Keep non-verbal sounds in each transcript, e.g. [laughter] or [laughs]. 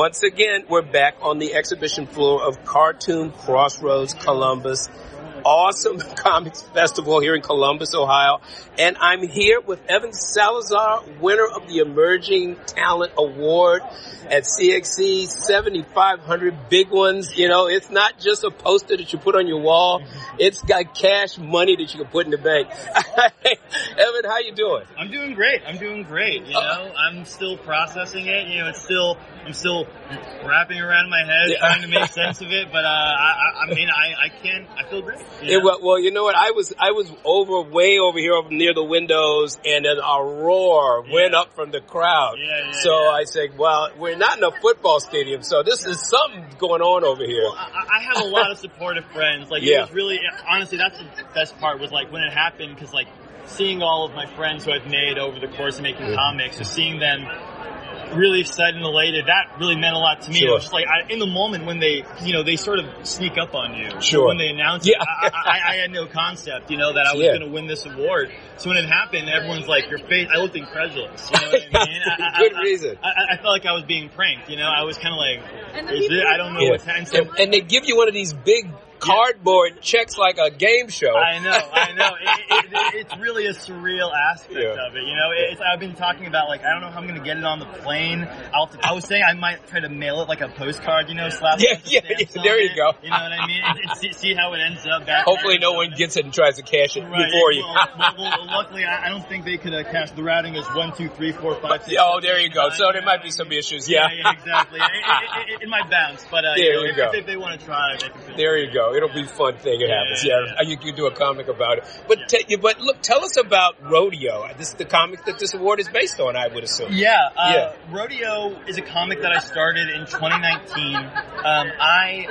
once again, we're back on the exhibition floor of Cartoon Crossroads Columbus awesome [laughs] comics festival here in Columbus, Ohio. And I'm here with Evan Salazar, winner of the Emerging Talent Award at CXC 7500 big ones. You know, it's not just a poster that you put on your wall. It's got cash money that you can put in the bank. [laughs] Evan, how you doing? I'm doing great. I'm doing great. You know, I'm still processing it. You know, it's still, I'm still wrapping around my head, Yeah. trying to make [laughs] sense of it. But, uh, I, I, I mean, I, I can, I feel great. You It, well, you know what? I was I was over way over here over near the windows, and then a roar went up from the crowd. Yeah, yeah, so yeah. I said, "Well, we're not in a football stadium, so this is something going on over here." Well, I, I have a lot of supportive friends. Like, Yeah. it was really, honestly, that's the best part was like when it happened, because like seeing all of my friends who I've made over the course of making comics, just seeing them really excited and elated, that really meant a lot to me. It was just like, I, in the moment when they, you know, they sort of sneak up on you. Sure. When they announce Yeah. it, I, I, I had no concept, you know, that I was Yeah. going to win this award. So when it happened, everyone's like, your face, I looked incredulous. You know what I [laughs] mean? I, I- Good I- reason. I, I felt like I was being pranked, you know? I was kind of like, is it? I don't know Yeah. what's happening. So, And, and they give you one of these big cardboard checks like a game show. I know, I know. [laughs] It, it, it, it's really a surreal aspect Yeah. of it. You know, it's, I've been talking about like I don't know how I'm going to get it on the plane. I'll, I was saying I might try to mail it like a postcard. You know, slap. a Yeah, yeah, yeah, there you it, go. You know what I mean? And, and see, see how it ends up. Back Hopefully, no one gets it and tries to cash it Right. before you. Well, well, well, luckily, I, I don't think they could uh, cash the routing as one, two, three, four, five, six. oh, there you go. seven, So there might be some issues. Yeah, Yeah. yeah, exactly. It, it, it, it might bounce, but uh, There you, know, you if, go. if they want to try, they can. There you go. It'll be a fun thing. It Yeah, happens. yeah, Yeah, you can do a comic about it. But te- but look, tell us about Rodeo. This is the comic that this award is based on. I would assume. Yeah, uh, Yeah. Rodeo is a comic that I started in 2019. Um, I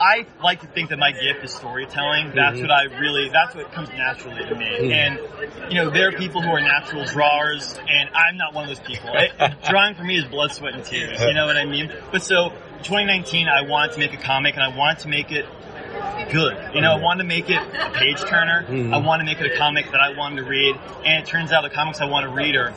I like to think that my gift is storytelling. That's Mhm. what I really. That's what comes naturally to me. Mhm. And you know, there are people who are natural drawers, and I'm not one of those people. It, drawing for me is blood, sweat, and tears. You know what I mean? But so 2019, I wanted to make a comic, and I wanted to make it good. You know, I wanted to make it a page turner. Mhm. I wanted to make it a comic that I wanted to read. And it turns out the comics I want to read are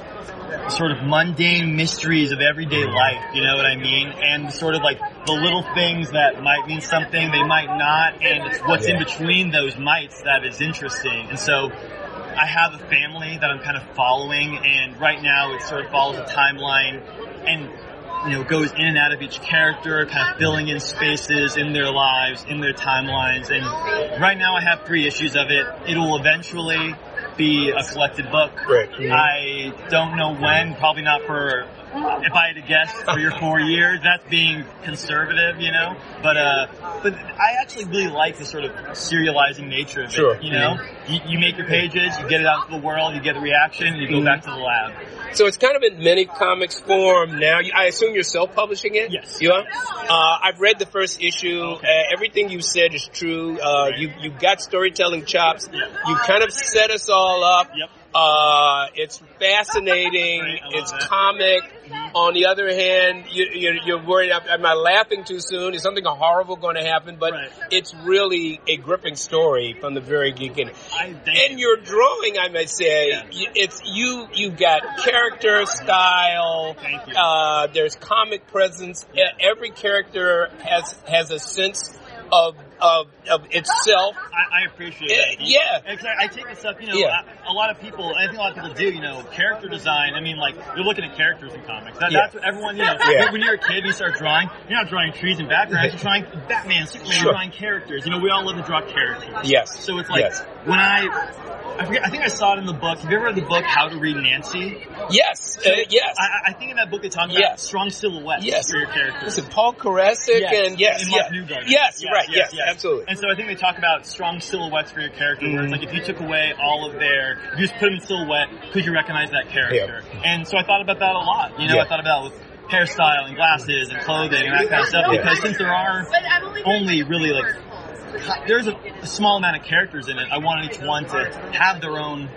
sort of mundane mysteries of everyday life. You know what I mean? And sort of like the little things that might mean something, they might not, and it's what's in between those mites that is interesting. And so I have a family that I'm kind of following, and right now it sort of follows a timeline and you know goes in and out of each character, kind of filling in spaces in their lives, in their timelines. And right now I have three issues of it. It will eventually be a collected book. Right. I don't know when. Probably not for. If I had to guess, three or four years. That's being conservative, you know. But uh, but I actually really like the sort of serializing nature of Sure. it. You know, you, you make your pages, you get it out to the world, you get a reaction, you go Mhm. back to the lab. So it's kind of in many comics form now. I assume you're self-publishing it. Yes. You are. Uh, I've read the first issue. Okay. Uh, everything you said is true. Uh, Right. You you got storytelling chops. Yeah. You kind of set us all up. Yep. Uh, it's fascinating. [laughs] Right, it's that. comic. Mhm. On the other hand, you, you're, you're worried. Am I laughing too soon? Is something horrible going to happen? But Right. it's really a gripping story from the very beginning. And your drawing, I might say, Yeah. it's you. you've got character style. Thank you. Uh, there's comic presence. E- Every character has has a sense of of of itself. I, I appreciate Eh, that. yeah. I, I take this up, you know, Yeah. a lot of people, I think a lot of people do, you know, character design. I mean, like, you're looking at characters in comics. That, Yeah. That's what everyone, you know, Yeah. when you're a kid, you start drawing, you're not drawing trees and backgrounds, you're drawing Batman, Superman, Sure. you're drawing characters. You know, we all love to draw characters. Yes. So it's like, Yes. when I, I forget, I think I saw it in the book. Have you ever read the book How to Read Nancy? Yes. Uh, yes. I, I think in that book it talks about Yes. strong silhouettes Yes. for your characters. Listen, Paul Karasik Yes, and yes, and yes, Newgarden. yes, right, yes, absolutely. And so I think they talk about strong silhouettes for your character, where it's Mhm. like if you took away all of their, if you just put them in silhouette, could you recognize that character? And so I thought about that a lot. You know, Yeah. I thought about with hairstyle and glasses and clothing and that kind of stuff, Yeah. because since there are But I'm only, only really like there's a, a small amount of characters in it. I wanted each one to have their own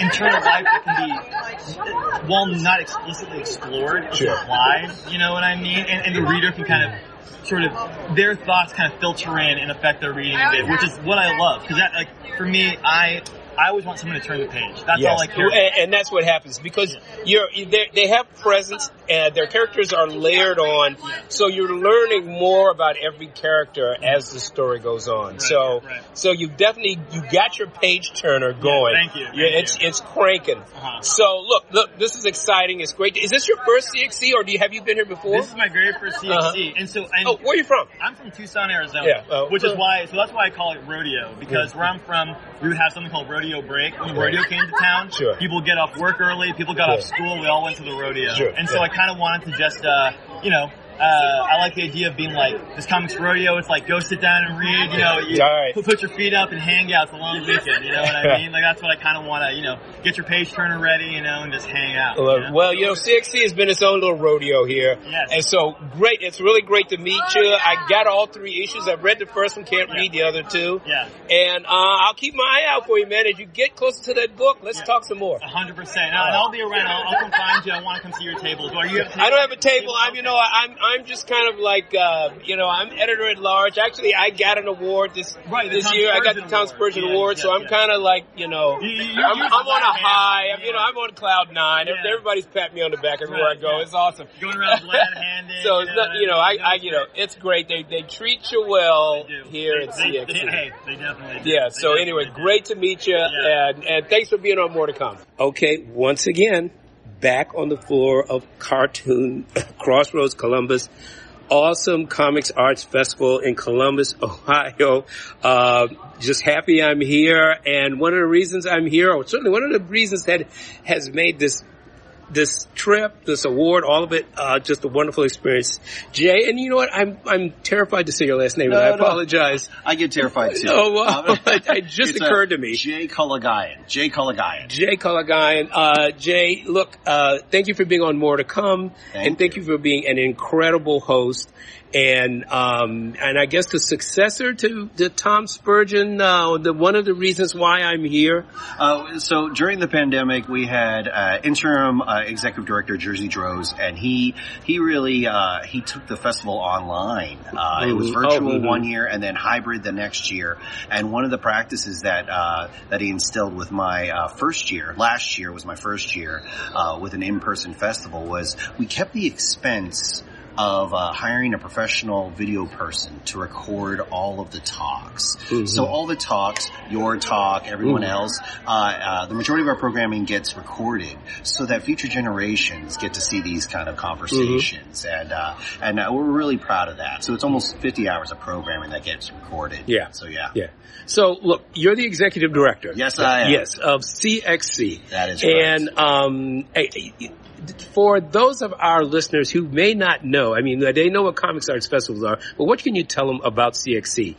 internal life that can be, while not explicitly explored, Sure. implied. You know what I mean? And, and the reader can kind of sort of their thoughts kind of filter in and affect their reading of it, which is what I love. Because that, like, for me, I I always want someone to turn the page. That's Yes. all I care. and, and that's what happens because you're they they have presence and their characters are layered on, so you're learning more about every character as the story goes on. Right, so right. so you definitely you got your page turner going. thank you, Yeah, it's you. it's cranking. Uh-huh. So look look this is exciting. It's great. Is this your first CXC or do you have you been here before? This is my very first CXC, Uh-huh. and so and oh, where are you from? I'm from Tucson, Arizona, Yeah, oh. which is why. So that's why I call it rodeo because where I'm from, we would have something called rodeo break. When rodeo came to town, Sure. people get off work early, people got off school, we all went to the rodeo, Sure, and so yeah. Kind of wanted to just, uh, you know. Uh, I like the idea of being like this comics rodeo. It's like go sit down and read. You know, you All right. put, put your feet up and hang out. It's a long weekend. You know what I mean? Like that's what I kind of want to. You know, get your page turner ready. You know, and just hang out. you Well, know? well, you know, CXC has been its own little rodeo here. Yes. And so great. It's really great to meet you. I got all three issues. I've read the first one, can't read the other two. Yeah. And, uh, I'll keep my eye out for you, man. As you get closer to that book, let's talk some more. A hundred percent. And I'll be around. I'll, I'll come find you. I want to come see your table. Do you have table? I don't have a table. I'm, you know, I'm, I'm just kind of like, uh, you know, I'm editor at large. Actually, I got an award this, Right, this Tom year. I got the Spurgeon Tom Award. Spurgeon Yeah, Award, yeah, so I'm yeah. kind of like, you know, You- you- I'm, I'm on a high. man. I'm, you know, I'm on cloud nine. Yeah. Everybody's patting me on the back everywhere Right, I go. yeah. It's awesome. Going around [laughs] glad-handed. So you it's know, not, you know, I, I, you know, it's great. They they treat you well here They- at they- CXC. they- hey, they definitely do. Yeah. So anyway, do. great to meet you, Yeah. and and thanks for being on More to Come. Okay, once again, back on the floor of Cartoon [coughs] Crossroads Columbus. Awesome Comics Arts Festival in Columbus, [laughs] Ohio. Uh, just happy I'm here, and one of the reasons I'm here, or certainly one of the reasons that has made this this trip, this award, all of it, uh, just a wonderful experience. Jay, and you know what? I'm I'm terrified to say your last name, and I No, no. apologize. I get terrified too. [laughs] Oh, well, Um, [laughs] it- just it's, occurred to me. Jay Kalagayan. Jay Kalagayan. Jay Kalagayan. Uh, Jay, look, uh, thank you for being on More to Come, Thank and thank you. for being an incredible host. And um, and I guess the successor to, to Tom Spurgeon, uh, the one of the reasons why I'm here. Uh, so during the pandemic, we had uh, interim uh, executive director Jersey Droz, and he he really uh, he took the festival online. Uh, It was Mhm. virtual Oh, mhm. one year, and then hybrid the next year. And one of the practices that uh, that he instilled with my uh, first year, last year was my first year uh, with an in-person festival, was we kept the expense of uh, hiring a professional video person to record all of the talks. Mhm. So all the talks, your talk, everyone Mhm. else, uh, uh, the majority of our programming gets recorded so that future generations get to see these kind of conversations. And, uh, and uh, we're really proud of that. So it's almost 50 hours of programming that gets recorded. Yeah. So yeah. Yeah. So look, you're the executive director. Yes, I am. Yes, of CXC. That is. And um, eh, eh, for those of our listeners who may not know, I mean, they know what comics arts festivals are, but what can you tell them about CXC?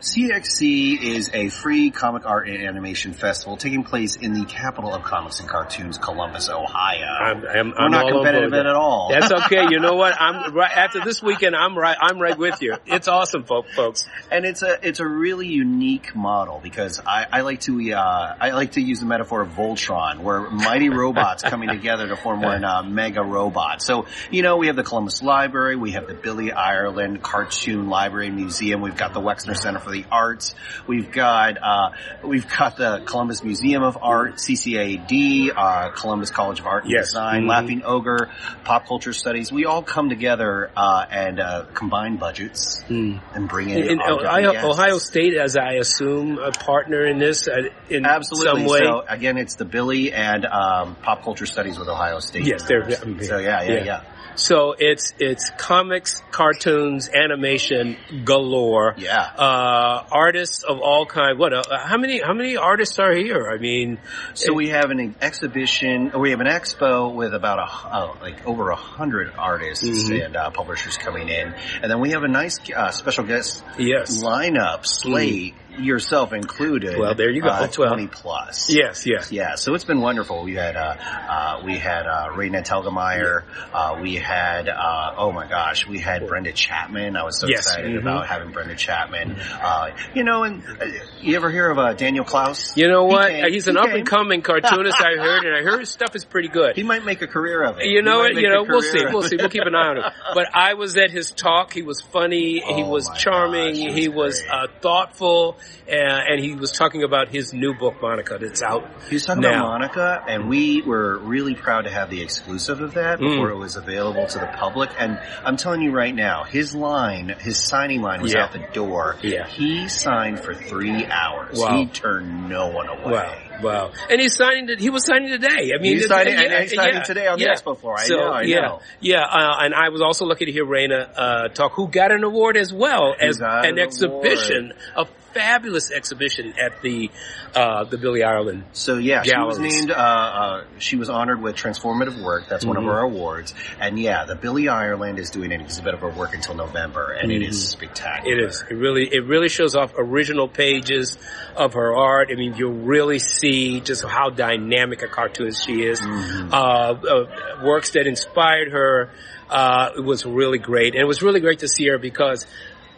CXC is a free comic art and animation festival taking place in the capital of comics and cartoons, Columbus, Ohio. I'm, I'm, We're I'm not competitive at all. That's okay. You know what? I'm [laughs] right after this weekend. I'm right. I'm right with you. It's awesome, fo- folks. and it's a it's a really unique model because I, I like to uh, I like to use the metaphor of Voltron, where mighty robots coming together to form one uh, mega robot. So you know we have the Columbus Library, we have the Billy Ireland Cartoon Library Museum, we've got the Wexner Center for the Arts, we've got uh, we've got the Columbus Museum of Art, CCAD, uh, Columbus College of Art and Yes. Design, Mhm. Laughing Ogre, Pop Culture Studies. We all come together uh, and uh, combine budgets and bring in In Ohio. Ohio State, as I assume, a partner in this uh, in Absolutely. some way. So again, it's the Billy and um, pop culture studies with Ohio State. Yes, they're-. So yeah, yeah, yeah. yeah, So it's it's comics, cartoons, animation galore. yeah. Uh, artists of all kinds. What? Uh, how many? How many artists are here? I mean, So we have an exhibition, or we have an expo with about a uh, like over a hundred artists Mhm. and uh, publishers coming in, and then we have a nice uh, special guest yes, lineup slate, yourself included. Well, there you go. Uh, Well, Twenty plus. yes, yes. Yeah, so it's been wonderful. We had uh, uh, we had uh, Raina Telgemeier. Uh, we had uh, oh my gosh, we had Brenda Chapman. I was so Yes, excited mhm. about having Brenda Chapman. Uh, you know, and uh, you ever hear of uh, Daniel Clowes? You know what? came. He's an He up and coming [laughs] cartoonist. I heard, and I heard his stuff is pretty good. He might make a career of it. You know He what? You know, we'll see. We'll see. We'll keep an eye on him. [laughs] But I was at his talk. He was funny. he Oh was charming. gosh, he he was was uh, thoughtful. Uh, and he was talking about his new book, Monica, that's out. He was talking now. about Monica, and we were really proud to have the exclusive of that Mm. before it was available to the public. And I'm telling you right now, his line, his signing line was Yeah. out the door. Yeah. He signed for three hours. Wow. He turned no one away. Wow, wow! And he's signing. To, he was signing today. I mean, He's signing- and he's signing today on the expo floor. I so, know, I yeah, know. yeah. Uh, and I was also lucky to hear Raina uh, talk, who got an award as well as an an exhibition, a fabulous exhibition at the uh, the Billy Ireland. So yeah, she was named. Uh, uh, she was honored with transformative work. That's one of Mhm. our awards. And yeah, the Billy Ireland is doing an exhibit of her work until November, and it is spectacular. Mm-hmm. It is. It really, it really shows off original pages of her art. I mean, you'll really see just how dynamic a cartoonist she is. Mhm. Uh, uh, works that inspired her. Uh, it was really great, and it was really great to see her because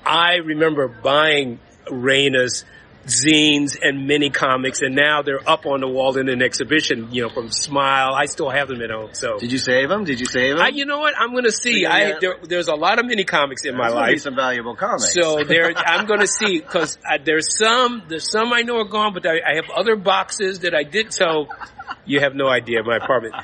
I remember buying Raina's zines and mini comics, and now they're up on the wall in an exhibition. You know, from Smile. I still have them at home. So. Did you save them? Did you save them? I, you know what? I'm going to see. Yeah, I there, there's a lot of mini comics in my There's be life. some valuable comics. So [laughs] there, I'm going to see because there's some, there's some I know are gone, but I, I have other boxes that I did. So you have no idea my apartment.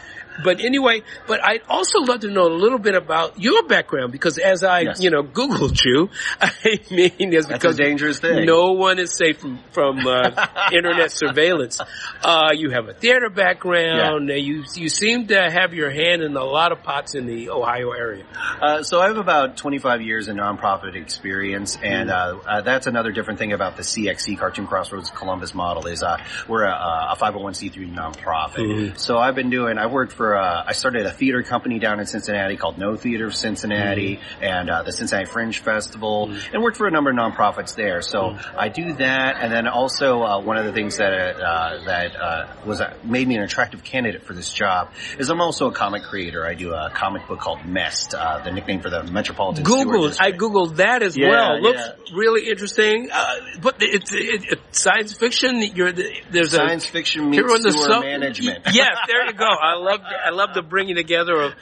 But anyway, but I'd also love to know a little bit about your background because as I, Yes. you know, Googled you, [laughs] I mean, it's because dangerous thing. no one is safe from, from uh, [laughs] internet surveillance. Uh, you have a theater background. Uh, You you seem to have your hand in a lot of pots in the Ohio area. Uh, so I have about 25 years in nonprofit experience, and uh, uh, that's another different thing about the CXC Cartoon Crossroads Columbus model is uh, we're a, a 501c3 nonprofit. Mhm. So I've been doing. I worked for. Uh, I started a theater company down in Cincinnati called No Theater of Cincinnati, and uh, the Cincinnati Fringe Festival, and worked for a number of nonprofits there. So I do that, and then also uh, one of the things that uh, that uh, was uh, made me an attractive candidate for this job is I'm also a comic creator. I do a comic book called Mest, uh, the nickname for the Metropolitan. Sewer Googled. I googled that as Yeah, well. Looks yeah. really interesting. Uh, but it's it, it, science fiction. You're the, there's a Science a fiction meets the management. yes, there you go. I love [laughs] I love the bringing together of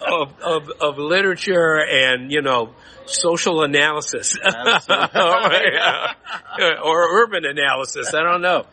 of, of, of literature and you know social analysis [laughs] [laughs] or, or urban analysis. I don't know.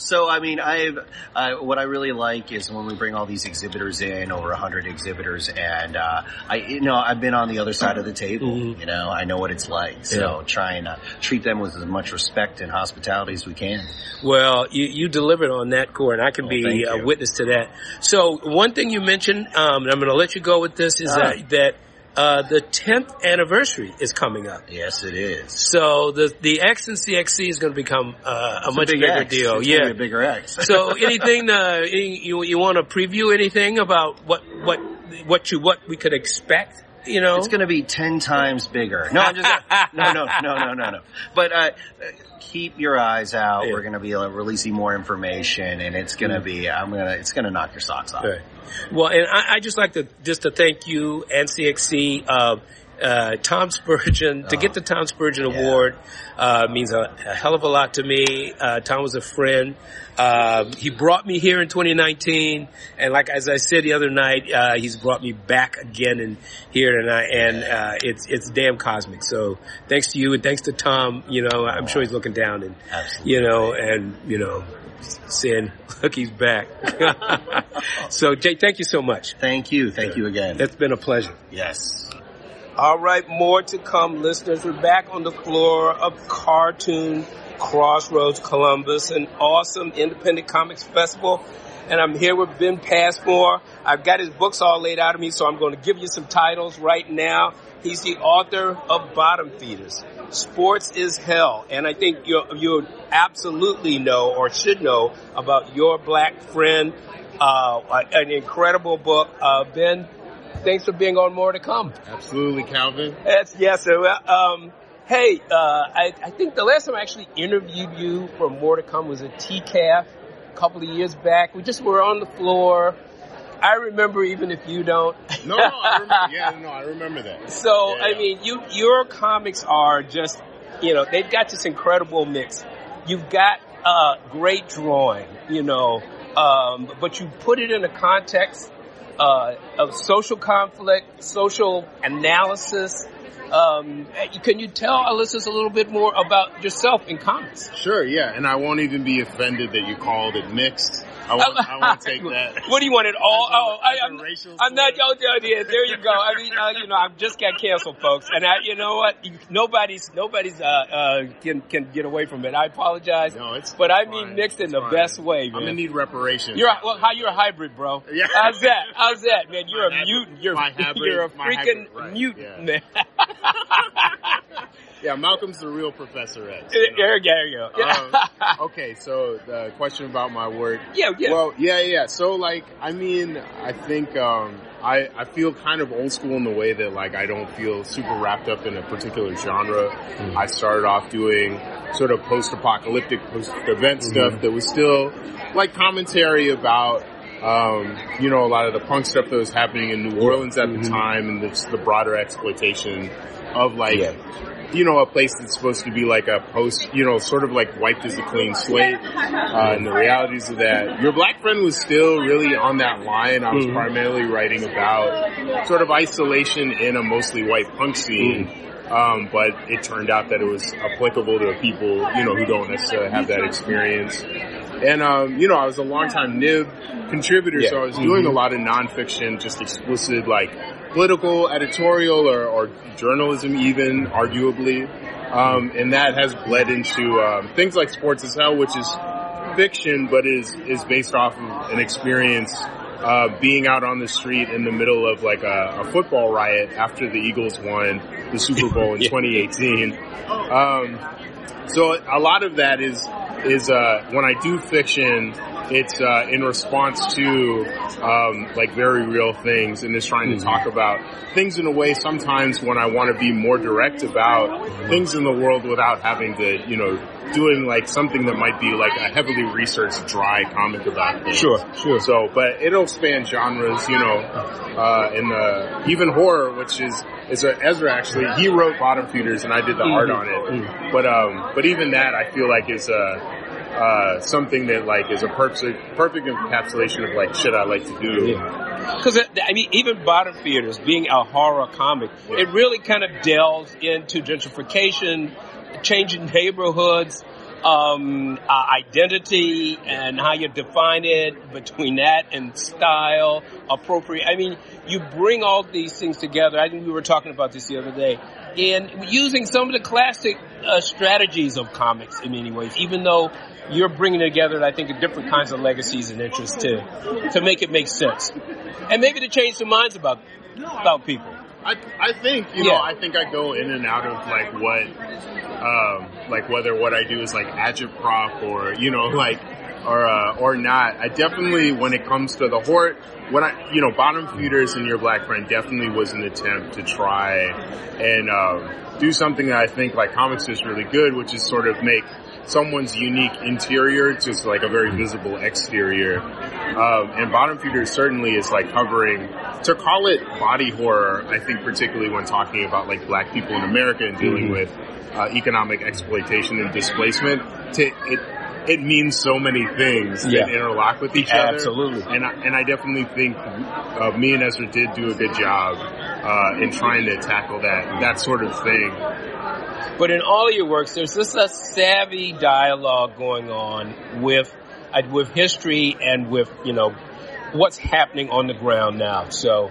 So I mean, I've uh, what I really like is when we bring all these exhibitors in, over a hundred exhibitors, and uh, I, you know, I've been on the other side of the table. Mhm. You know, I know what it's like. So try and uh, treat them with as much respect and hospitality as we can. Well, you, you delivered on that core, and I can Well, be a witness to that. So, one thing you mentioned, um, and I'm going to let you go with this, is Ah. that, that uh, the 10th anniversary is coming up. Yes, it is. So the the X and CXC is going to become uh, a It's much big bigger X. deal. It's yeah. a bigger X. [laughs] so anything uh, any, you you want to preview anything about what what what you what we could expect? You know, It's going to be ten times bigger. No, I'm just [laughs] no, no, no, no, no, no. But uh, keep your eyes out. Yeah. We're going to be uh, releasing more information, and it's going to be. I'm gonna. It's going to knock your socks off. Right. Well, and I, I just like to just to thank you and CXC. Uh, uh, Tom Spurgeon to get the Tom Spurgeon Oh. Yeah. Award uh, means a, a hell of a lot to me. Uh, Tom was a friend. Uh, he brought me here in 2019, and like as I said the other night, uh, he's brought me back again and here tonight, and uh, it's it's damn cosmic. So thanks to you and thanks to Tom. You know, I'm sure he's looking down and Absolutely. you know, and you know, saying, [laughs] "Look, he's back." [laughs] so, Jay, thank you so much. Thank you. Thank you again. It's been a pleasure. Yes. All right, more to come, listeners. We're back on the floor of Cartoon Crossroads Columbus, an awesome independent comics festival. And I'm here with Ben Passmore. I've got his books all laid out of me, so I'm going to give you some titles right now. He's the author of Bottom Feeders. Sports is hell. And I think you you absolutely know or should know about your black friend. Uh, an incredible book. Uh, ben, thanks for being on More to Come. Absolutely, Calvin. Yes, yes, sir. Um, hey, uh, I, I think the last time I actually interviewed you for More to Come was at TCAF couple of years back. We just were on the floor. I remember even if you don't. No, no, I remember. Yeah, no, I remember that. [laughs] So, Yeah. I mean, you, your comics are just, you know, they've got this incredible mix. You've got, uh, great drawing, you know, um, but you put it in a context, uh, of social conflict, social analysis, Um, can you tell our listeners a little bit more about yourself in comics? Sure, yeah, and I won't even be offended that you called it mixed. I won't, I won't [laughs] take that. What do you want it all? Oh, I, I'm, I'm not. Oh, yeah, there you go. I mean, uh, you know, I've just got canceled, folks, and I, you know what? Nobody's, nobody's, uh, uh, can can get away from it. I apologize, No, it's but I mean fine. mixed in It's the fine. best way, I'm gonna need reparations. You're a, well, how you're a hybrid, bro. Yeah. How's that? How's that, man? [laughs] You're My a hybrid- mutant. You're my [laughs] hybrid- you're a freaking hybrid, right, mutant, yeah. man. [laughs] yeah, Malcolm's the real Professor X. you know? there you go. There you go. Um, [laughs] okay, so the question about my work. yeah, yeah. Well, yeah, yeah. So like, I mean, I think um, I I feel kind of old school in the way that like I don't feel super wrapped up in a particular genre. I started off doing sort of post-apocalyptic, post-event stuff that was still like commentary about. Um, you know, a lot of the punk stuff that was happening in New Orleans at the time and the, the broader exploitation of like, Yeah. you know, a place that's supposed to be like a post, you know, sort of like wiped as a clean slate, uh, and the realities of that. Your black friend was still really on that line. I was primarily writing about sort of isolation in a mostly white punk scene. Um, but it turned out that it was applicable to people, you know, who don't necessarily have that experience. And, um, you know, I was a longtime NIB contributor, so I was doing a lot of nonfiction, just explicit, like, political, editorial, or, or journalism even, arguably. Um, and that has bled into, um, things like Sports is Hell, which is fiction, but is, is based off of an experience, uh, being out on the street in the middle of like a, a football riot after the Eagles won the Super Bowl in [laughs] 2018. Um, so a lot of that is is uh, when I do fiction, it's uh, in response to um, like very real things, and is trying to talk about things in a way. Sometimes when I want to be more direct about things in the world without having to, you know, doing like something that might be like a heavily researched, dry comic about things. Sure, sure. So, but it'll span genres, you know, uh, in the even horror, which is is a, Ezra actually. He wrote Bottom Feeders, and I did the art on it. But um, but even that, I feel like is a. Uh, something that like is a perfect perfect encapsulation of like shit I like to do. Because I mean, even Bottom Feeders being a horror comic, it really kind of delves into gentrification, changing neighborhoods, um, uh, identity, and how you define it between that and style, appropriate. I mean, you bring all these things together. I think we were talking about this the other day, and using some of the classic uh, strategies of comics in many ways, even though you're bringing together, I think, different kinds of legacies and interests to to make it make sense, and maybe to change some minds about about people. I I think you know I think I go in and out of like what um like whether what I do is like agitprop or you know like or uh, or not. I definitely when it comes to the hort when I you know bottom feeders and your black friend definitely was an attempt to try and um, do something that I think like comics is really good, which is sort of make someone's unique interior just like a very visible exterior. Um, and bottom feeder certainly is like covering to call it body horror. I think particularly when talking about like black people in America and dealing with uh, economic exploitation and displacement. To, it it means so many things Yeah. that interlock with each other. Absolutely. And I, and I definitely think uh, me and Ezra did do a good job uh, in trying to tackle that that sort of thing. But in all of your works, there's just a savvy dialogue going on with uh, with history and with you know what's happening on the ground now. So,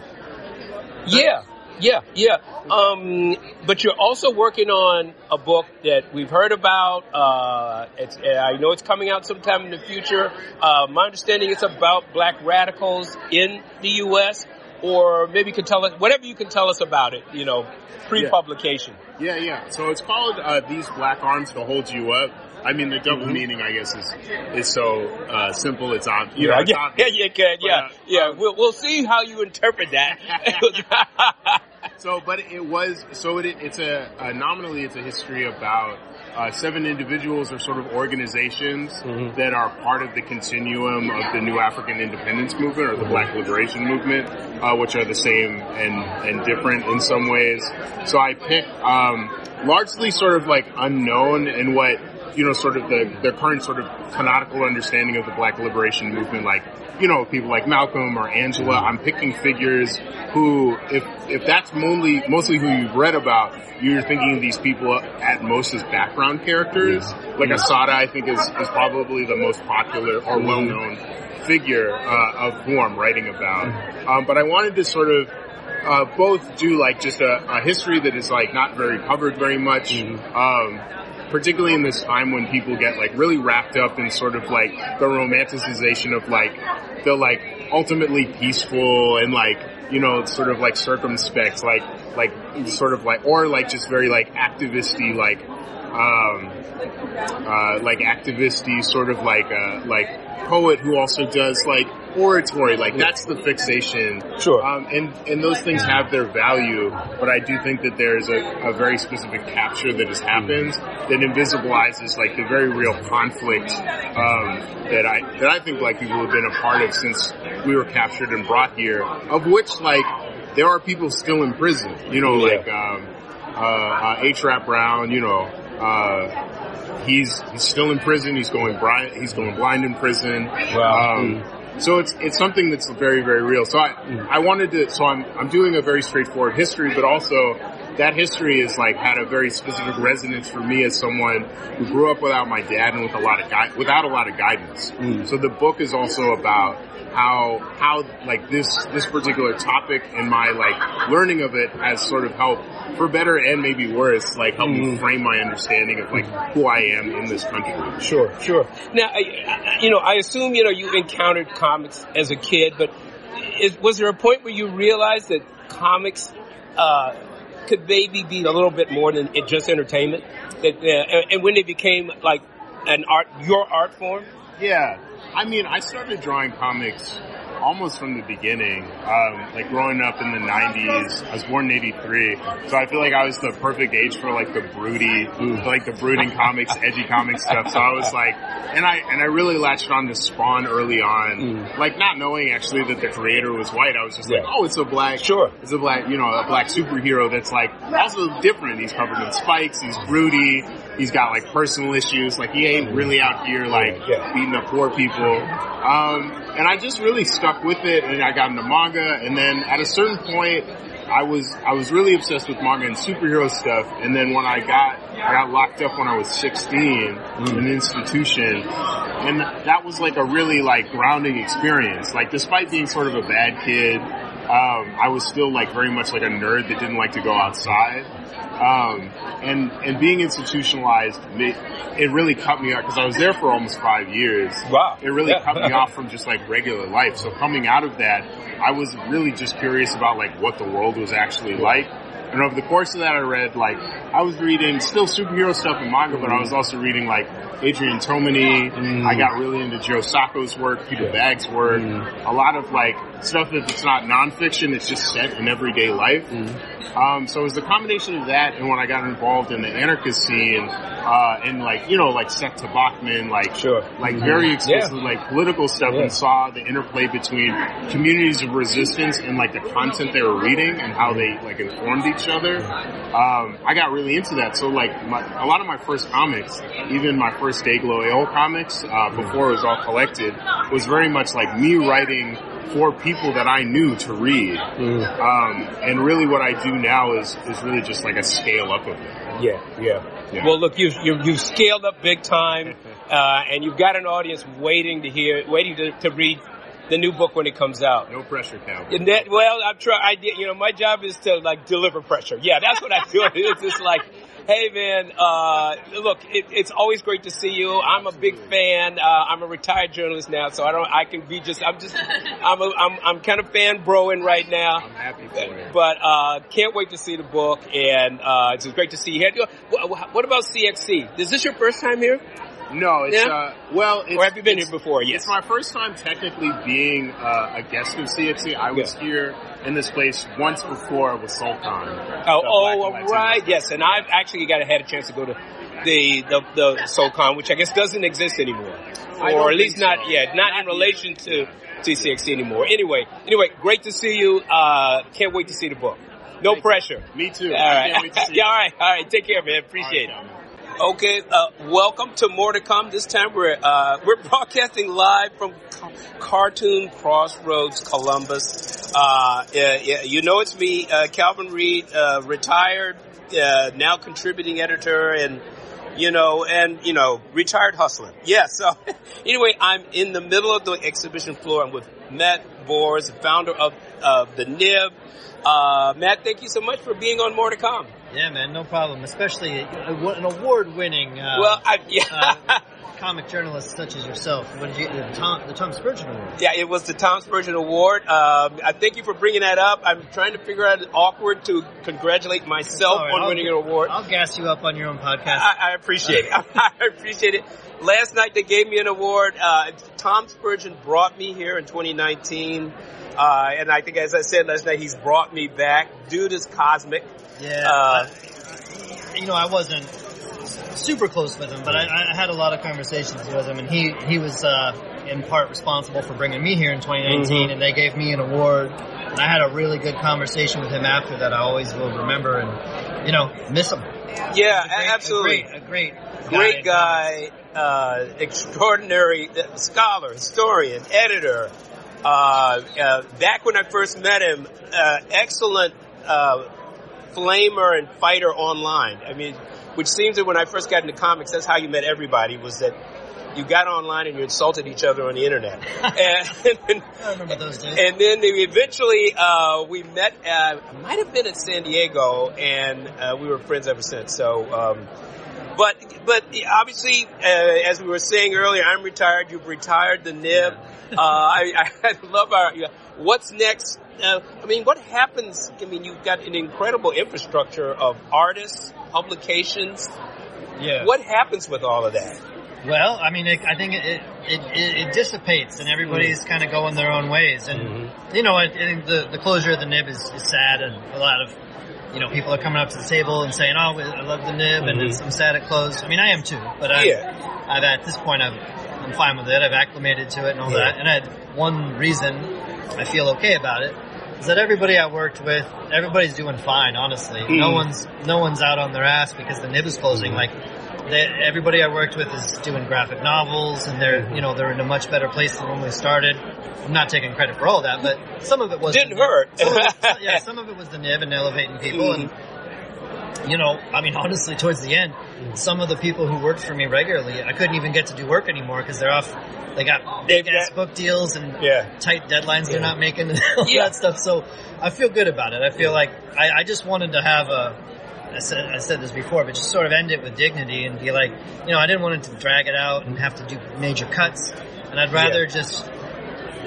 yeah, yeah, yeah. Um, but you're also working on a book that we've heard about. Uh, it's, uh, I know it's coming out sometime in the future. Uh, my understanding it's about black radicals in the U.S. Or maybe you can tell us whatever you can tell us about it. You know, pre-publication. Yeah, yeah. Yeah. So it's called uh, "These Black Arms to Hold You Up." I mean, the double meaning, I guess, is is so uh, simple. It's on. You know, yeah, it's yeah, obvious. yeah, you can, yeah, uh, yeah. um, we'll we'll see how you interpret that. [laughs] So, but it was so it, it's a uh, nominally it's a history about uh, seven individuals or sort of organizations Mhm. that are part of the continuum of the New African Independence Movement or the Black Liberation Movement, uh, which are the same and and different in some ways. So I picked um, largely sort of like unknown and what you know, sort of the, the current sort of canonical understanding of the black liberation movement, like, you know, people like Malcolm or Angela. I'm picking figures who, if, if that's mostly, mostly who you've read about, you're thinking of these people at most as background characters. Like Assata, I think is, is probably the most popular or well known figure, uh, of who I'm writing about. Um, but I wanted to sort of, uh, both do like just a, a, history that is like not very covered very much. Um, particularly in this time when people get like really wrapped up in sort of like the romanticization of like the like ultimately peaceful and like you know sort of like circumspect like like sort of like or like just very like activisty like um uh like activisty sort of like uh like poet who also does like oratory like that's the fixation Sure. um, and and those things have their value but I do think that there's a, a very specific capture that has happened that invisibilizes like the very real conflict um, that I that I think black people have been a part of since we were captured and brought here of which like there are people still in prison you know Yeah. like um, uh, uh, H. Rap Brown you know uh, he's he's still in prison he's going blind he's going blind in prison Wow. um, so it's it's something that's very very real. So I I wanted to so I'm I'm doing a very straightforward history, but also that history is like had a very specific resonance for me as someone who grew up without my dad and with a lot of gui- without a lot of guidance. So the book is also about how how like this this particular topic and my like learning of it has sort of helped for better and maybe worse like help me frame my understanding of like who I am in this country. Sure, sure. Now, I- I- you know, I assume you know you encountered comics as a kid, but is, was there a point where you realized that comics uh, could maybe be a little bit more than just entertainment? That, uh, and when it became like an art, your art form? Yeah. I mean, I started drawing comics almost from the beginning. Um, like growing up in the 90s, I was born in 83. So I feel like I was the perfect age for like the broody, like the brooding comics, edgy comic stuff. So I was like, and I, and I really latched on to Spawn early on. Like not knowing actually that the creator was white. I was just like, oh, it's a black, Sure. it's a black, you know, a black superhero that's like also different. He's covered in spikes. He's broody. He's got like personal issues. Like he ain't really out here like Yeah. beating up poor people. Um, and I just really stuck with it, and I got into manga. And then at a certain point, I was I was really obsessed with manga and superhero stuff. And then when I got I got locked up when I was 16 in an institution, and that was like a really like grounding experience. Like despite being sort of a bad kid, um, I was still like very much like a nerd that didn't like to go outside. Um, and and being institutionalized, it, it really cut me off because I was there for almost five years. Wow. It really Yeah. cut me [laughs] off from just like regular life. So coming out of that, I was really just curious about like what the world was actually like. And over the course of that, I read like I was reading still superhero stuff and manga, but I was also reading like Adrian Tomine. I got really into Joe Sacco's work, Peter Bagge's work, a lot of like stuff that's not nonfiction. It's just set in everyday life. Um, so it was the combination of that and when I got involved in the anarchist scene, uh, and like, you know, like Seth Tobocman, like, Sure. like very Yeah. like political stuff Yeah. and saw the interplay between communities of resistance and like the content they were reading and how they like informed each other. Um, I got really into that. So like my, a lot of my first comics, even my first Daygloayhole comics, uh, before it was all collected, was very much like me writing for people that I knew to read. Um, and really what I do now is, is really just like a scale up of it. Yeah, yeah. Yeah. Well, look, you've, you've, you've scaled up big time, [laughs] uh, and you've got an audience waiting to hear, waiting to, to read the new book when it comes out. No pressure, Cal. And that, well, I'm trying. I did. You know, my job is to like deliver pressure. Yeah, that's what I do. [laughs] It's just like, hey, man. Uh, look, it, it's always great to see you. I'm a big fan. Uh, I'm a retired journalist now, so I don't. I can be just. I'm just. I'm. A, I'm. I'm kind of fan broing right now. I'm happy for you. But uh, can't wait to see the book, and uh, it's great to see you here. What what about CXC? Is this your first time here, No, it's Yeah? uh, well, it's, or have you been here before? Yes. It's my first time technically being uh, a guest of CXC. I was Yeah. here in this place once before with Sultan. Oh, oh, and all Latino right. Yes, and I've actually got had a chance to go to the the, the Sol-Con, which I guess doesn't exist anymore, or at least think not yet, not in relation to TCXC anymore. Anyway, anyway, great to see you. Uh, can't wait to see the book. No Thank you. pressure. Me too. All I can't wait to [laughs] see yeah, all right. All right. Take care, man. Right, Appreciate it. Okay, uh, welcome to More to Come. This time we're uh, [laughs] we're broadcasting live from Cartoon Crossroads, Columbus. Uh, yeah, you know it's me, uh, Calvin Reid, uh, retired, uh, now contributing editor, and you know, and you know, retired hustler. Yeah. So [laughs] anyway, I'm in the middle of the exhibition floor. I'm with Matt Bors, founder of of the Nib. Matt, thank you so much for being on More to Come. Yeah, man, no problem. Especially an award-winning. Uh, well, I, yeah. uh, comic journalist such as yourself. What did you? The Tom, the Tom Spurgeon Award. Yeah, it was the Tom Spurgeon Award. Um, I thank you for bringing that up. I'm trying to figure out awkward to congratulate myself right, on I'll, winning an award. I'll gas you up on your own podcast. I, I appreciate it. [laughs] I appreciate it. Last night they gave me an award. Uh, Tom Spurgeon brought me here in 2019. Uh, and I think, as I said last night, he's brought me back. Dude is cosmic. Yeah. Uh, you know, I wasn't super close with him, but I, I, had a lot of conversations with him, and he he was uh, in part responsible for bringing me here in 2019, mm-hmm. and they gave me an award. And I had a really good conversation with him after that. I always will remember, and you know, miss him. Yeah, a great, absolutely, a great, a great, great guy, uh, extraordinary scholar, historian, editor. Uh, uh, back when I first met him, uh, excellent uh, flamer and fighter online. I mean, which seems that when I first got into comics, that's how you met everybody was that you got online and you insulted each other on the internet. [laughs] and, I remember those days. And then eventually uh, we met. Uh, might have been at San Diego, and uh, we were friends ever since. So. Um, but but obviously, uh, as we were saying earlier, I'm retired. You've retired the nib. Uh, I, I [laughs] love our. What's next? Uh, I mean, what happens? I mean, you've got an incredible infrastructure of artists, publications. Yeah. What happens with all of that? Well, I mean, it, I think it it, it it, dissipates, and everybody's mm. kind of going their own ways. And mm-hmm. you know, I, I, the the closure of the nib is, is sad, and a lot of you know, people are coming up to the table and saying, "Oh, I love the nib," mm-hmm. and I'm sad it closed. I mean, I am too, but I, yeah. I've at this point, I've, I'm fine with it. I've acclimated to it and all yeah. that. And I had one reason I feel okay about it is that everybody I worked with, everybody's doing fine. Honestly, mm. no one's no one's out on their ass because the nib is closing. Like they, everybody I worked with is doing graphic novels, and they're you know they're in a much better place than when we started. I'm not taking credit for all that, but some of it was didn't hurt. Some it, yeah, [laughs] some of it was the nib and elevating people, mm. and you know, I mean, [laughs] honestly, towards the end, some of the people who worked for me regularly, I couldn't even get to do work anymore because they're off. They got big ass book deals and yeah. tight deadlines yeah. they're not making and [laughs] all yeah. that stuff. So I feel good about it. I feel like I, I just wanted to have a I said, I said this before, but just sort of end it with dignity and be like, you know, I didn't want it to drag it out and have to do major cuts. And I'd rather yeah. just,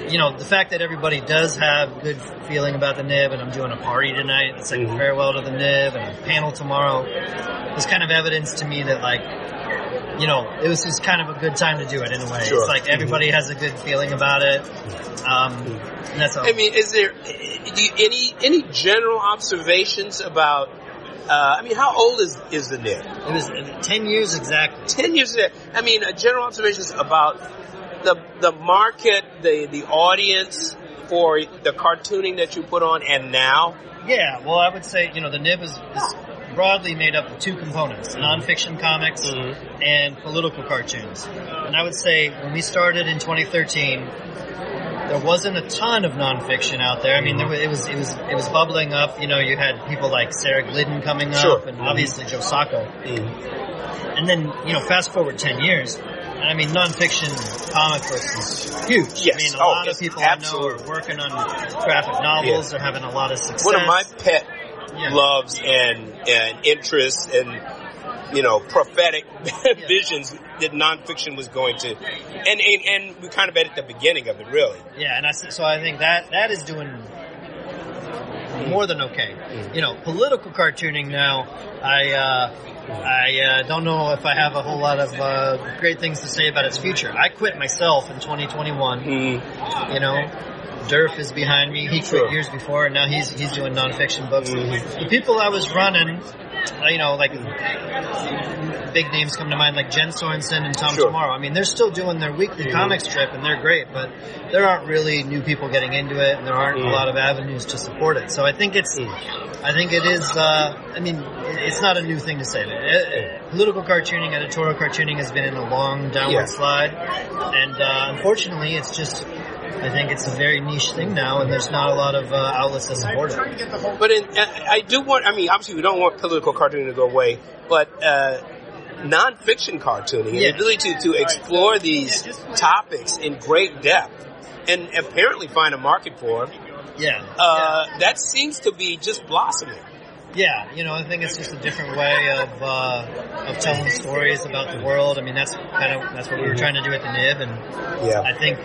you know, the fact that everybody does have good feeling about the nib and I'm doing a party tonight. It's like mm-hmm. a farewell to the nib and a panel tomorrow. It's kind of evidence to me that like, you know, it was just kind of a good time to do it in a way. Sure. It's like everybody mm-hmm. has a good feeling about it. Um, that's all. I mean, is there any any general observations about uh, I mean, how old is is the nib? It was uh, ten years exactly. Ten years. I mean, uh, general observations about the market, the the audience for the cartooning that you put on, and now. Yeah, well, I would say you know the nib is, is broadly made up of two components: nonfiction comics mm-hmm. and political cartoons. And I would say when we started in 2013 there wasn't a ton of nonfiction out there. I mean, there was, it was it was it was bubbling up. You know, you had people like Sarah Glidden coming sure. up, and obviously Joe Sacco. Mm-hmm. And then you know, fast forward ten years, I mean, nonfiction comic books is huge. Yes. I mean, a oh, lot of people absolutely. I know are working on graphic novels. Yeah. They're having a lot of success. One of my pet yeah. loves and and interests and you know, prophetic [laughs] visions that nonfiction was going to, and, and and we kind of at the beginning of it, really. Yeah, and I, so I think that that is doing more than okay. Mm. You know, political cartooning now, I uh, I uh, don't know if I have a whole lot of uh, great things to say about its future. I quit myself in 2021. Mm. You know, Derf is behind me. He quit sure. years before, and now he's he's doing nonfiction books. Mm-hmm. The people I was running you know, like big names come to mind, like Jen Sorensen and Tom Sure. Tomorrow. I mean, they're still doing their weekly comic strip, and they're great, but there aren't really new people getting into it, and there aren't Mm. a lot of avenues to support it. So I think it's, I think it is. Uh, I mean, it's not a new thing to say. Uh, uh, Political cartooning, editorial cartooning has been in a long downward Yeah. slide, and uh, unfortunately, it's just. I think it's a very niche thing now, and there's not a lot of uh, outlets that support it. But in, I I do want, I mean, obviously we don't want political cartooning to go away, but uh, nonfiction cartooning, Yeah. the ability to, to explore these topics in great depth and apparently find a market for them, Yeah. uh, that seems to be just blossoming. Yeah, you know, I think it's just a different way of uh, of telling stories about the world. I mean, that's kind of that's what we were trying to do at the Nib, and Yeah. I think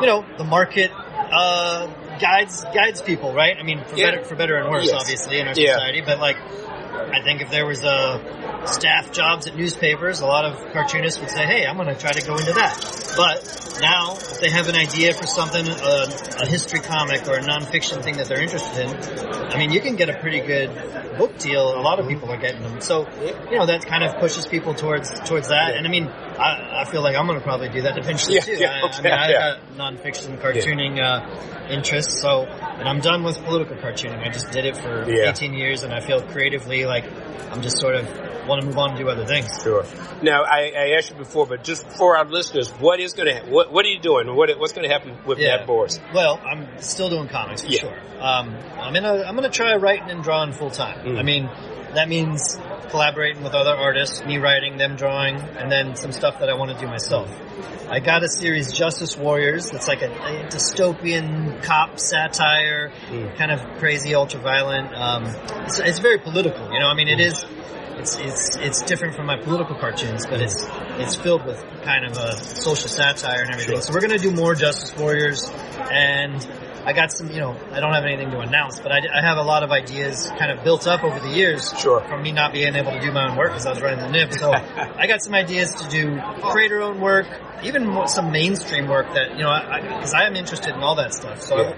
you know the market uh, guides guides people, right? I mean, for Yeah. better for better and worse, Yes. obviously, in our Yeah. society. But like, I think if there was uh, staff jobs at newspapers, a lot of cartoonists would say, "Hey, I'm going to try to go into that." But now, if they have an idea for something, uh, a history comic or a nonfiction thing that they're interested in, I mean, you can get a pretty good book deal. A lot of people are getting them, so you know that kind of pushes people towards towards that. And I mean, I, I feel like I'm going to probably do that eventually Yeah, too. yeah, I, I okay, mean, I've yeah. got nonfiction cartooning uh, interests, so and I'm done with political cartooning. I just did it for Yeah. 18 years, and I feel creatively like I'm just sort of want to move on and do other things. Sure. Now, I, I asked you before, but just for our listeners, what is going to happen? What, what are you doing? What, what's going to happen with Yeah. Matt Bors? Well, I'm still doing comics for Yeah. sure. Um, I'm gonna I'm gonna try writing and drawing full time. Mm. I mean, that means collaborating with other artists, me writing, them drawing, and then some stuff that I want to do myself. I got a series, Justice Warriors, that's like a, a dystopian cop satire, Mm. kind of crazy, ultra violent. Um, it's, it's very political, you know. I mean, it is. It's it's it's different from my political cartoons, but it's it's filled with kind of a social satire and everything. Sure. So we're gonna do more Justice Warriors, and I got some, you know, I don't have anything to announce, but I, I have a lot of ideas kind of built up over the years Sure. from me not being able to do my own work because I was running the nib. So [laughs] I got some ideas to do creator own work, even more, some mainstream work that, you know, because I, am interested in all that stuff. So Yeah.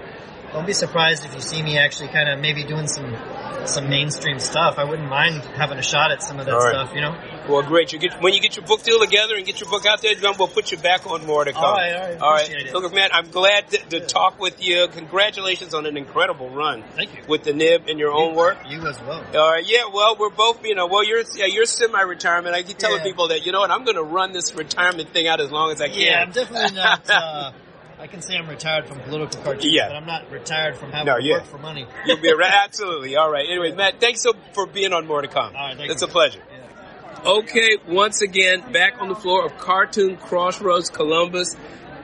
Don't be surprised if you see me actually kind of maybe doing some some mainstream stuff. I wouldn't mind having a shot at some of that right. stuff, you know? Well, great. You get when you get your book deal together and get your book out there, John, we'll put you back on more to come. All right, all right. All right. Look, man, I'm glad to, to talk with you. Congratulations on an incredible run Thank you. with the nib and your own work. You as well. All right. Yeah. Well, we're both. You know. Well, you're yeah, you're semi-retirement. I keep telling Yeah. people that you know what I'm going to run this retirement thing out as long as I can. Yeah, I'm definitely not. [laughs] Uh, I can say I'm retired from political cartoons, Yeah. but I'm not retired from having No, to yeah. work for money. [laughs] You'll be right. Absolutely. All right. Anyways, Matt, thanks so for being on More to Come. All right, thank it's you. a pleasure. Yeah. Okay, once again, back on the floor of Cartoon Crossroads Columbus.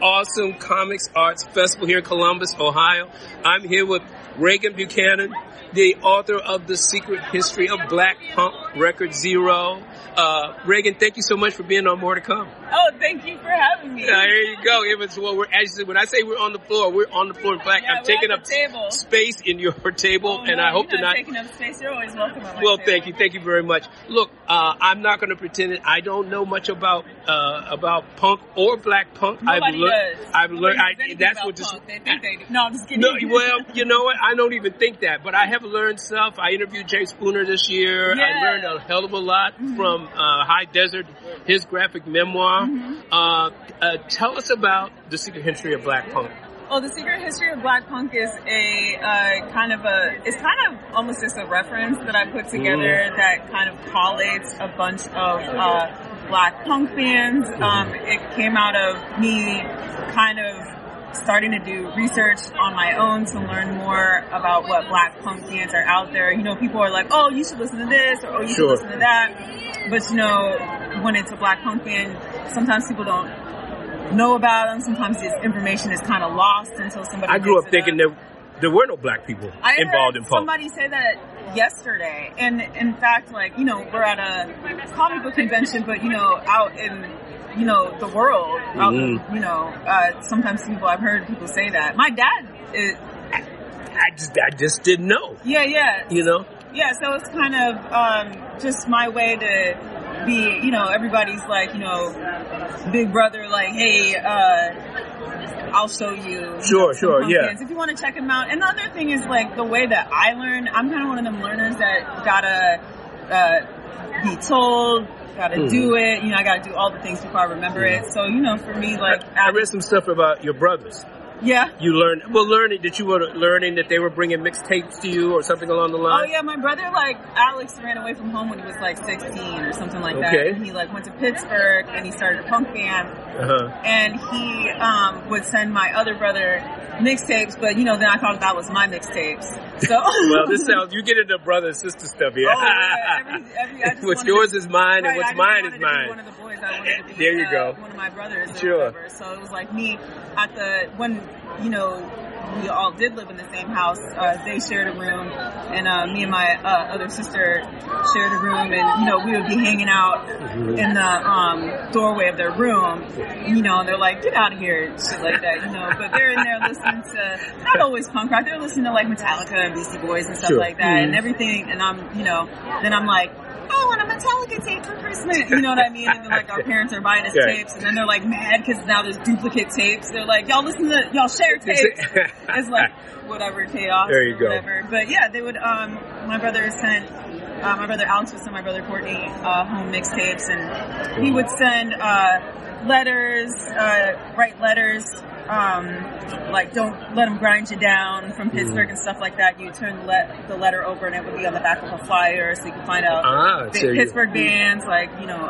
Awesome Comics Arts Festival here in Columbus, Ohio. I'm here with Raeghan Buchanan, the author of The Secret History of Black Punk Record Zero. Uh, Raeghan, thank you so much for being on More to Come. Oh, thank you for having me. There you go. It was well. We're actually when I say we're on the floor, we're on the floor. In fact, Yeah, I'm taking up table. space in your [laughs] table, Oh, and no, I hope you're to not taking up space. You're always welcome well, table. thank you, thank you very much. Look, uh, I'm not going to pretend that I don't know much about uh, about punk or black punk. Nobody I've learned. I've learned. I, that's what punk. They think they do. No, I'm just kidding. No, well, you know what? I don't even think that, but I have learned stuff. I interviewed Jay Spooner this year. I Yeah. Mm-hmm. learned a hell of a lot from uh, High Desert, his graphic memoir. Uh, uh, tell us about the secret history of black punk. Well, the secret history of black punk is a uh, kind of a it's kind of almost just a reference that I put together Mm. that kind of collates a bunch of uh, black punk bands. Mm-hmm. Um, it came out of me kind of starting to do research on my own to learn more about what black punk bands are out there. You know, people are like, "Oh, you should listen to this," or "Oh, you Sure. should listen to that." But you know, when it's a black punk band, sometimes people don't know about them. Sometimes this information is kind of lost until somebody. I grew up it thinking there there were no black people I involved in punk. somebody say that yesterday, and in fact, like you know, we're at a comic book convention, but you know, out in you know the world, out in, Mhm. you know, uh, sometimes people I've heard people say that. My dad, is, I just I just didn't know. yeah, yeah, You know. Yeah. So it's kind of um, just my way to be, you know, everybody's like, you know, big brother, like, hey, uh, I'll show you. Sure, sure, yeah. If you want to check them out. And the other thing is like the way that I learn. I'm kind of one of them learners that gotta uh, be told, gotta Mhm. do it. You know, I gotta do all the things before I remember it. So, you know, for me, like, I read some stuff about your brothers. Yeah. You learned, well, learning that you were learning that they were bringing mixtapes to you or something along the line? Oh yeah, my brother like Alex ran away from home when he was like 16 or something like that. Okay. And he like went to Pittsburgh and he started a punk band Uh-huh. and he um, would send my other brother mixtapes, but you know then I thought that was my mixtapes. So [laughs] Well, this [laughs] sounds, you get into brother and sister stuff here. Oh, yeah, every, every, [laughs] what's yours to, is mine and what's mine is mine. One of the boys, I wanted to be There you uh, go. one of my brothers Sure. whatever. So it was like me at the when you know we all did live in the same house. Uh, they shared a room, and uh, me and my uh, other sister shared a room, and you know we would be hanging out Mm-hmm. in the um, doorway of their room. You know, and they're like, "Get out of here," and shit like that. You know, but they're in there listening to not always punk rock. They're listening to like Metallica and Beastie Boys and stuff Sure. like that, Mhm. and everything. And I'm, you know, then I'm like. I want a Metallica tape for Christmas. You know what I mean? And then like our [laughs] parents are buying us Yeah. tapes, and then they're like mad because now there's duplicate tapes. They're like, y'all listen to y'all share [laughs] tapes. [laughs] it's like whatever chaos. There you or go. Whatever. But yeah, they would. Um, my brother sent. Uh, my brother Alex would send my brother Courtney uh, home mixtapes, and he would send uh, letters, uh, write letters. Um, like don't let them grind you down from. Pittsburgh and stuff like that. You turn the, le- the letter over, and it would be on the back of a flyer, so you can find out Ah, so you- Pittsburgh bands like you know uh,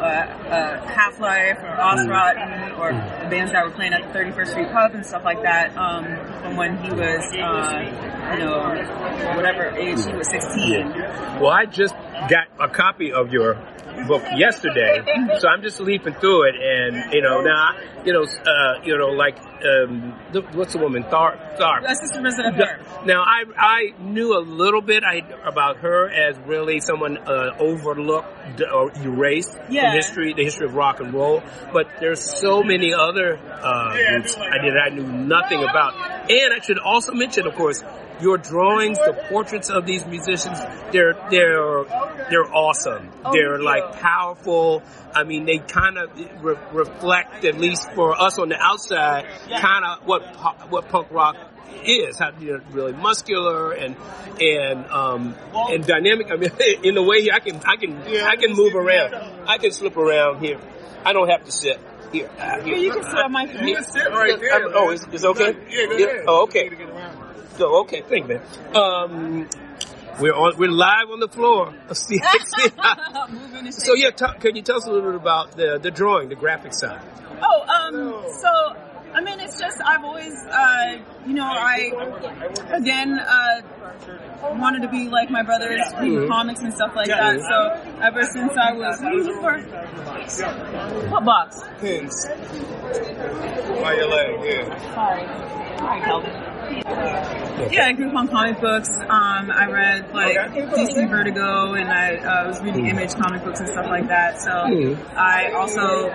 uh, Half Life or Aus-Rotten or the bands that were playing at the 31st Street Pub and stuff like that. Um, from when he was uh, you know whatever age he was 16. Well, I just got a copy of your book yesterday, [laughs] so I'm just leafing through it, and you know now, you know, uh, you know, like um, the, what's the woman, Thar, Thar. That's just a resident of. Now, I I knew a little bit I, about her as really someone uh, overlooked or erased Yeah. from history, the history of rock and roll. But there's so many other uh, groups I did I knew nothing about. And I should also mention, of course, your drawings, the portraits of these musicians. They're they're they're awesome. Oh, they're like powerful. I mean, they kind of re- reflect, at least for us on the outside, kind of what what punk rock is. How you know, really muscular and and um and dynamic. I mean, [laughs] in the way here, I can I can I can move around. I can slip around here. I don't have to sit here. Uh, Here, you can sit on my feet. right there, I'm- oh, it's, it's okay. Yeah, go ahead. Oh, okay. So okay, thank you, man. Um, we're on. We're live on the floor [laughs] [laughs] of CXC. So yeah, t- can you tell us a little bit about the the drawing, the graphic side? Oh, um, so I mean, it's just I've always, uh, you know, I again uh, wanted to be like my brothers, read Mhm. comics and stuff like that. So ever since I was, what for? What box? Pins. By your leg, yeah. Sorry, sorry, Calvin. Yeah, I grew up on comic books. Um, I read like DC Vertigo, and I uh, was reading Image comic books and stuff like that. So Mhm. I also,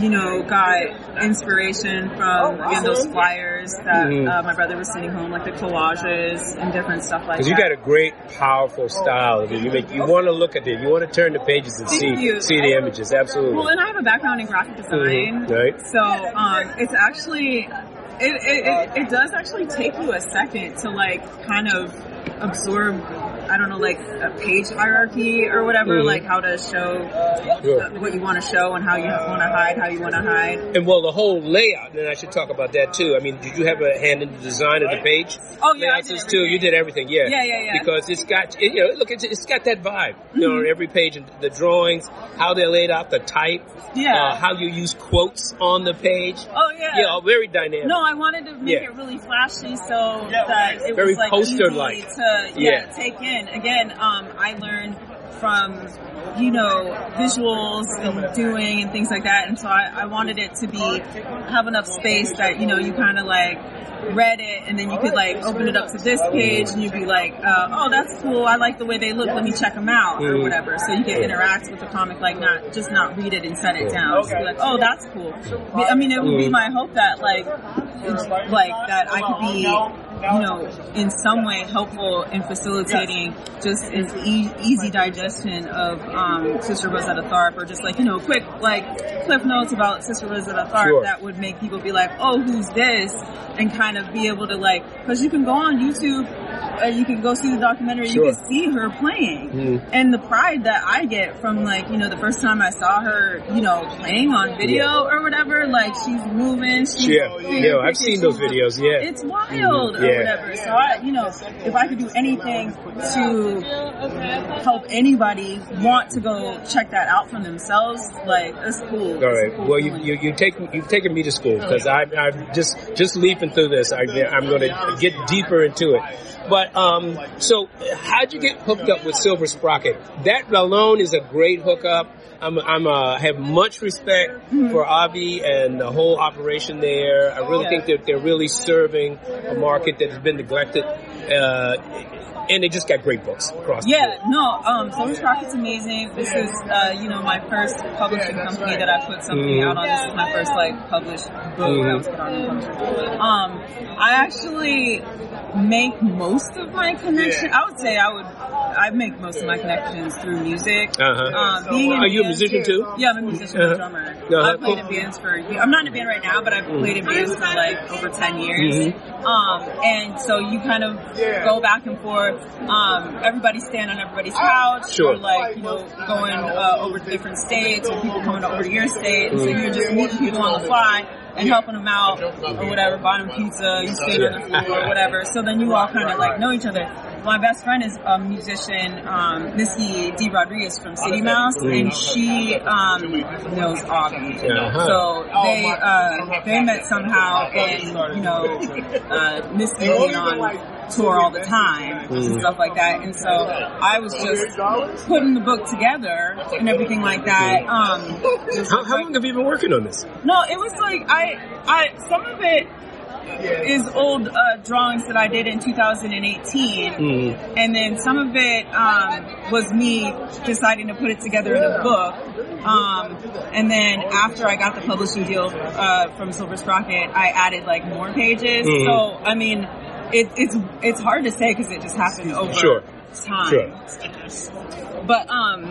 you know, got inspiration from again those flyers that Mhm. uh, my brother was sending home, like the collages and different stuff like that. Because that. you got a great, powerful style. You make you want to look at it. You want to turn the pages and Thank see you. see the images. Absolutely. Well, and I have a background in graphic design, Mhm, right. so um, it's actually it, it, it, it does actually take you a second to like kind of absorb. I don't know, like a page hierarchy or whatever, Mhm. like how to show Sure. uh, what you want to show and how you want to hide, how you want to hide. And well, the whole layout. And I should talk about that too. I mean, did you have a hand in the design of the page? Oh yeah, I did too. You did everything, yeah. Yeah, yeah, yeah. Because it's got, it, you know, look, it's, it's got that vibe. You know, on every page, and the drawings, how they're laid out, the type, Yeah. uh, how you use quotes on the page. Oh yeah. Yeah, all very dynamic. No, I wanted to make Yeah. it really flashy so that it Very was like poster-like. easy to yeah, Yeah. take in. And again, um, I learned from you know visuals and doing and things like that, and so I, I wanted it to be have enough space that you know you kind of like read it and then you could like open it up to this page and you'd be like, uh, oh, that's cool. I like the way they look. Let me check them out or Mhm. whatever. So you can interact with the comic, like not just not read it and set it down. Just be like, oh, that's cool. I mean, it would be Mhm. my hope that like, like that I could be, you know, in some way helpful in facilitating just an e- easy digestion of um, Sister Rosetta Tharpe, or just like you know, quick like cliff notes about Sister Rosetta Tharpe Sure. that would make people be like, oh, who's this? And kind of be able to like, because you can go on YouTube uh, you can go see the documentary. Sure. You can see her playing, Mhm. and the pride that I get from like you know the first time I saw her, you know, playing on video or whatever. Like she's moving. She's Yeah, yeah, I've seen those videos. Yeah, It's wild Mhm. or Yeah. whatever. So I, you know, if I could do anything to help anybody want to go check that out for themselves, like it's cool. All right. Cool Well, you, you, you take, you've taken me to school because I I'm just just leaping through this. I, I'm going to get deeper into it. But um, so how'd you get hooked up with Silver Sprocket? That alone is a great hookup. I'm I'm uh, have much respect Mm-hmm. for Avi and the whole operation there. I really Yeah. think that they're really serving a market that has been neglected. Uh, and they just got great books across the Yeah, no, um, Silver Sprocket's amazing. This is, uh, you know, my first publishing company that I put something Mhm. out on. This is my first, like, published book that was put on. Um, I actually make most of my connection. I would say I would, I make most of my connections through music. Uh-huh. Um, being Are you a musician too? Yeah, I'm a musician Uh-huh. and drummer. Uh-huh, I've played cool. in bands for, I'm not in a band right now, but I've played in bands for like over 10 years. Mhm. Um, and so you kind of go back and forth. Um, everybody's staying on everybody's couch. Sure. Or like, you know, going uh, over to different states or people coming over to your state. And so Mm-hmm. you're just meeting people on the fly and helping them out or whatever, buying them pizza, you staying on the floor or whatever. So then you all kind of like know each other. My best friend is a musician, um, Missy D. Rodriguez from City Mouse, and she um, knows Avi. Uh-huh. So they uh, they met somehow, and you know, [laughs] uh, Missy being on tour all the time Mm. and stuff like that. And so I was just putting the book together and everything like that. Um, How, how long have you been working on this? no, it was like I, I some of it is old uh, drawings that I did in 2018, Mm. and then some of it um, was me deciding to put it together in a book. Um, and then after I got the publishing deal uh, from Silver Sprocket, I added like more pages. Mhm. So I mean, it, it's it's hard to say because it just happened over Sure. time. Sure. But um,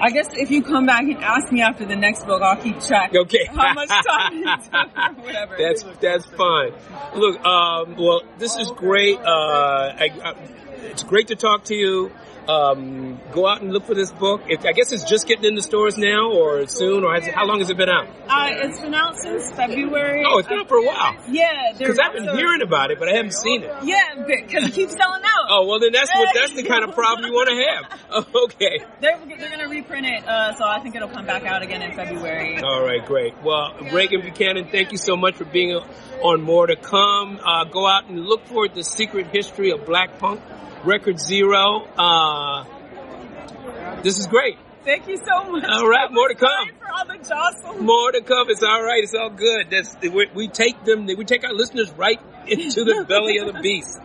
I guess if you come back and ask me after the next book, I'll keep track. Okay. How much time [laughs] it took or whatever. That's that's fine. Look, um, well, this is great. Uh, I, I, it's great to talk to you. Um, go out and look for this book. It, I guess it's just getting in the stores now, or soon, or it, how long has it been out? uh, it's been out since February. Oh, it's been out for a while. Yeah, Because I've been hearing about it, but I haven't seen it. Yeah, because it keeps selling out. Oh well, then that's what that's the kind of problem you want to have. [laughs] Oh, okay. They're, they're going to reprint it, uh, so I think it'll come back out again in February. All right, great. Well, Raeghan Buchanan, thank you so much for being on More to Come. Uh, go out and look for the secret history of Black Punk, Record Zero. Uh, this is great. Thank you so much. All right, more to come. For all the jostles. More to come. It's all right. It's all good. That's we, we take them. We take our listeners right into the belly of the beast.